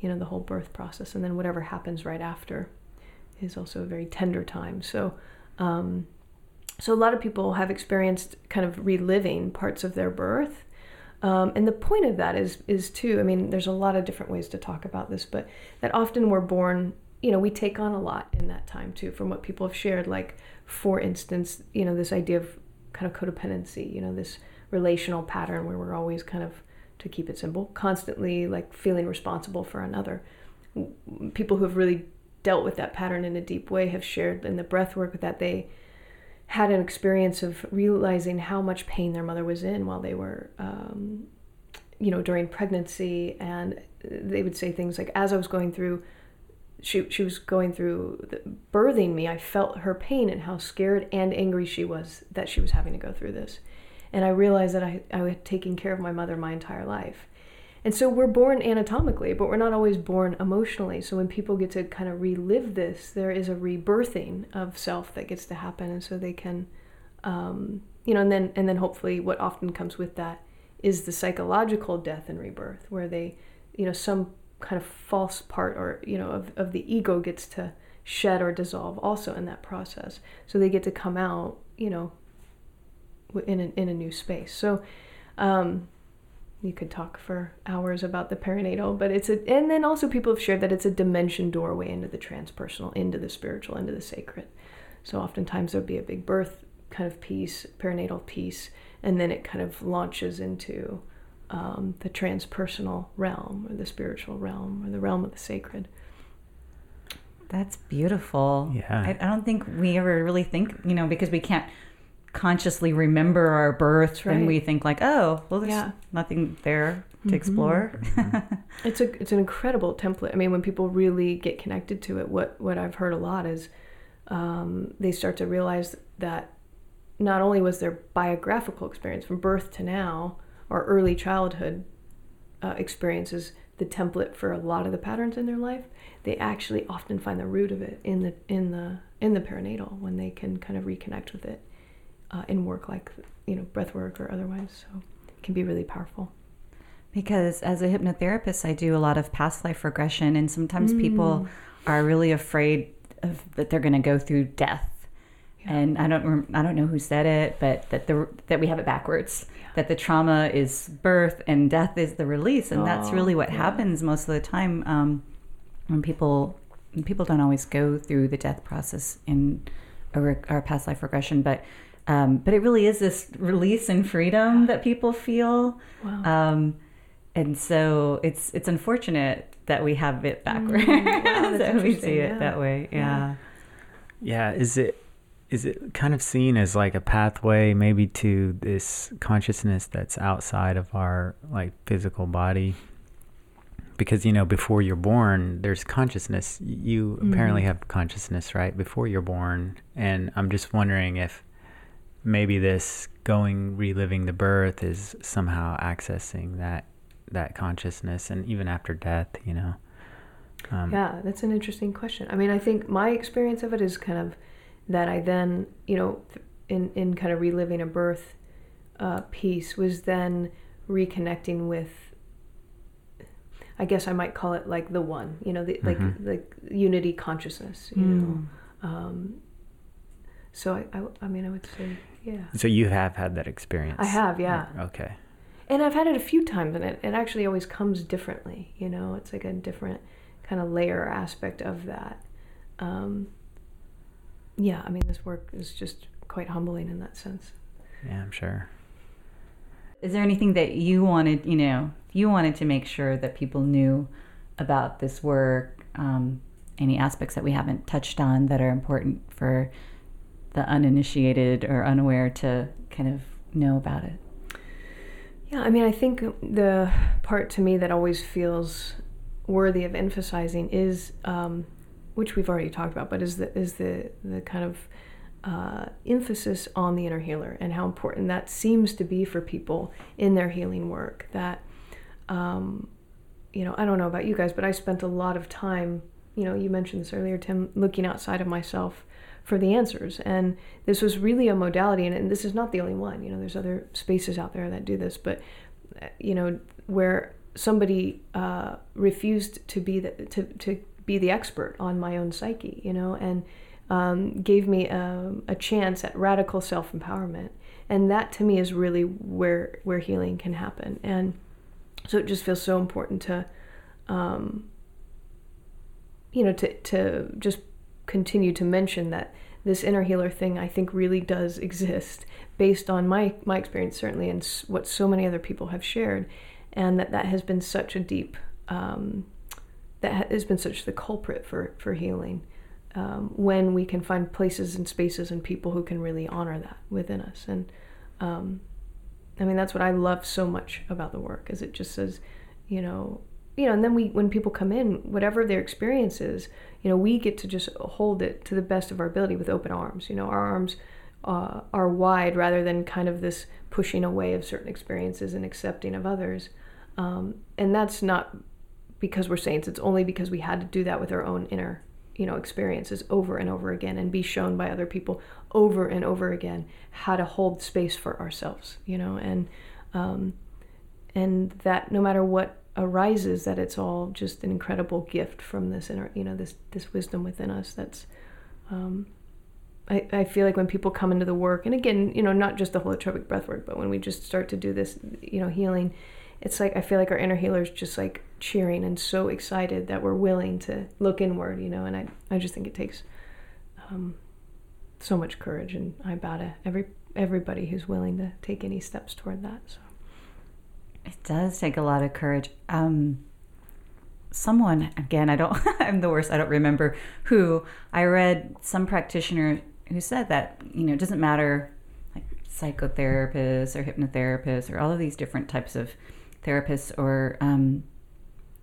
you know, the whole birth process, and then whatever happens right after is also a very tender time. So. Um, so a lot of people have experienced kind of reliving parts of their birth um, and the point of that is is too. I mean, there's a lot of different ways to talk about this, but that often we're born. You know, we take on a lot in that time too, from what people have shared. Like, for instance, you know, this idea of kind of codependency. You know, this relational pattern where we're always kind of, to keep it simple, constantly like feeling responsible for another. People who have really dealt with that pattern in a deep way have shared in the breath work that they had an experience of realizing how much pain their mother was in while they were, um, you know, during pregnancy. And they would say things like, as I was going through, she, she was going through the, birthing me, I felt her pain and how scared and angry she was that she was having to go through this. And I realized that I, I had taken care of my mother my entire life. And so we're born anatomically, but we're not always born emotionally. So when people get to kind of relive this, there is a rebirthing of self that gets to happen, and so they can, um, you know, and then and then hopefully what often comes with that is the psychological death and rebirth, where they, you know, some kind of false part or you know of, of the ego gets to shed or dissolve also in that process. So they get to come out, you know, in a, in a new space. So. Um, you could talk for hours about the perinatal, but it's a, and then also people have shared that it's a dimension doorway into the transpersonal, into the spiritual, into the sacred. So oftentimes there'll be a big birth kind of piece, perinatal piece, and then it kind of launches into um, the transpersonal realm or the spiritual realm or the realm of the sacred. That's beautiful. Yeah. I, I don't think we ever really think, you know, because we can't consciously remember our birth right. and we think like oh well there's yeah. nothing there to mm-hmm. explore mm-hmm. [laughs] it's a it's an incredible template i mean when people really get connected to it what what i've heard a lot is um, they start to realize that not only was their biographical experience from birth to now or early childhood uh, experiences the template for a lot of the patterns in their life they actually often find the root of it in the in the in the perinatal when they can kind of reconnect with it uh, in work like you know breath work or otherwise. So it can be really powerful. Because as a hypnotherapist, I do a lot of past life regression, and sometimes mm. people are really afraid of that they're going to go through death. Yeah. And I don't I don't know who said it, but that the that we have it backwards. Yeah. That the trauma is birth and death is the release, and oh, that's really what yeah. happens most of the time um, when people when people don't always go through the death process in our past life regression, but um, but it really is this release and freedom that people feel. Wow. Um, and so it's it's unfortunate that we have it backwards. Mm, wow, [laughs] that we see it yeah. that way. Yeah. yeah. Is it is it kind of seen as like a pathway maybe to this consciousness that's outside of our like physical body? because you know before you're born there's consciousness you Mm-hmm. apparently have consciousness right before you're born and i'm just wondering if maybe this going reliving the birth is somehow accessing that that consciousness and even after death you know um, Yeah, that's an interesting question. I mean, I think my experience of it is kind of that I then, you know, in, in kind of reliving a birth uh, piece was then reconnecting with, I guess I might call it like the one, you know, the, like Mhm. like unity consciousness, you Mm. know. Um, so I, I, I mean, I would say, yeah. so you have had that experience I have, yeah. okay And I've had it a few times, and it, it actually always comes differently. You know, it's like a different kind of layer aspect of that. Um, yeah, I mean, this work is just quite humbling in that sense. yeah i'm sure Is there anything that you wanted, you know, you wanted to make sure that people knew about this work? Um, any aspects that we haven't touched on that are important for the uninitiated or unaware to kind of know about it? Yeah, I mean, I think the part to me that always feels worthy of emphasizing is, um, which we've already talked about, but is the is the the kind of uh, emphasis on the inner healer and how important that seems to be for people in their healing work. That, um, you know, I don't know about you guys, but I spent a lot of time. You know, you mentioned this earlier, Tim, looking outside of myself for the answers. And this was really a modality, and, and this is not the only one. You know, there's other spaces out there that do this, but uh, you know, where somebody uh, refused to be the to, to be the expert on my own psyche, you know, and um, gave me a, a chance at radical self empowerment, and that to me is really where where healing can happen. And so it just feels so important to, um, you know, to to just continue to mention that this inner healer thing I think really does exist based on my my experience certainly and what so many other people have shared and that that has been such a deep um, that has been such the culprit for for healing um, when we can find places and spaces and people who can really honor that within us. And um, I mean that's what I love so much about the work is it just says you know you know and then we when people come in whatever their experience is you know we get to just hold it to the best of our ability with open arms you know our arms uh, are wide rather than kind of this pushing away of certain experiences and accepting of others. Um, and that's not because we're saints it's only because we had to do that with our own inner you know experiences over and over again and be shown by other people over and over again how to hold space for ourselves you know and um, and that no matter what arises that it's all just an incredible gift from this inner you know this this wisdom within us that's um, I, I feel like when people come into the work and again you know not just the holotropic breath work but when we just start to do this you know healing it's like I feel like our inner healer is just like cheering and so excited that we're willing to look inward, you know. And I, I just think it takes um, so much courage, and I bow to every everybody who's willing to take any steps toward that. So It does take a lot of courage. Um, someone, again, I don't, [laughs] I'm the worst, I don't remember who. I read some practitioner who said that, you know, it doesn't matter, like psychotherapists or hypnotherapists or all of these different types of therapists or um,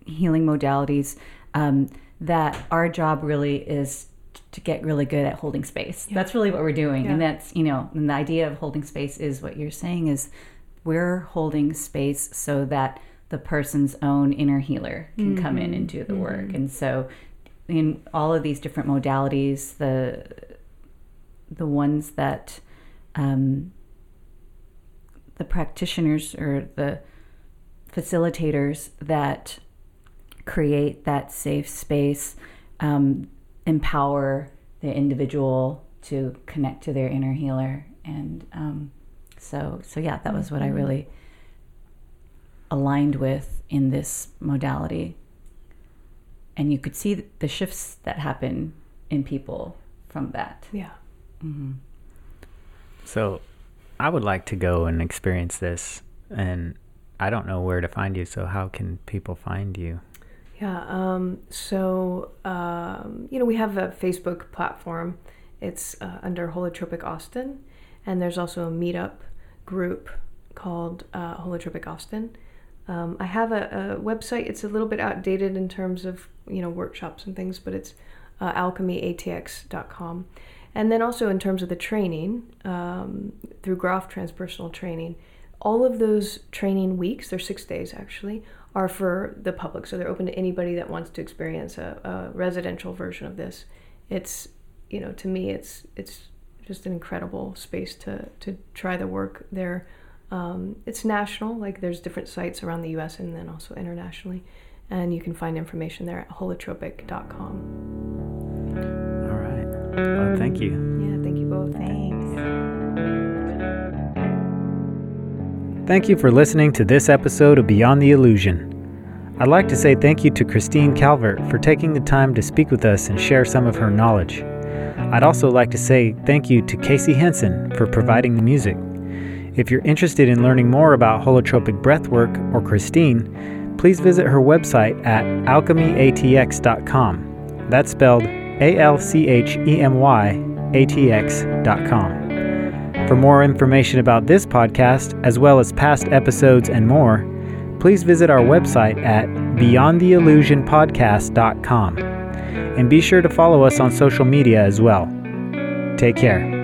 healing modalities, um, that our job really is to get really good at holding space. Yeah. That's really what we're doing. And that's, you know, and the idea of holding space is what you're saying is we're holding space so that the person's own inner healer can come in and do the work. And so in all of these different modalities, the the ones that um, the practitioners or the facilitators that create that safe space um, empower the individual to connect to their inner healer and um, so so yeah that was what i really aligned with in this modality and you could see the shifts that happen in people from that yeah, So I would like to go and experience this and I don't know where to find you, so how can people find you? yeah. Um, so um, you know, we have a Facebook platform. It's uh, under Holotropic Austin, and there's also a meetup group called uh, Holotropic Austin. Um, I have a, a, website. It's a little bit outdated in terms of you know workshops and things, but it's uh, alchemyatx.com. And then also in terms of the training um, through Grof transpersonal training, all of those training weeks, they're six days actually, are for the public. So they're open to anybody that wants to experience a, a residential version of this. It's, you know, to me, it's it's just an incredible space to to try the work there. Um, it's national, like there's different sites around the U.S. and then also internationally, and you can find information there at holotropic.com. All right. Well, thank you. Yeah, thank you both. Thanks. Thank you for listening to this episode of Beyond the Illusion. I'd like to say thank you to Christine Calvert for taking the time to speak with us and share some of her knowledge. I'd also like to say thank you to Casey Henson for providing the music. If you're interested in learning more about holotropic breathwork or Christine, please visit her website at alchemyatx.com. That's spelled A L C H E M Y A T X.com. For more information about this podcast, as well as past episodes and more, please visit our website at beyondtheillusionpodcast.com. And be sure to follow us on social media as well. Take care.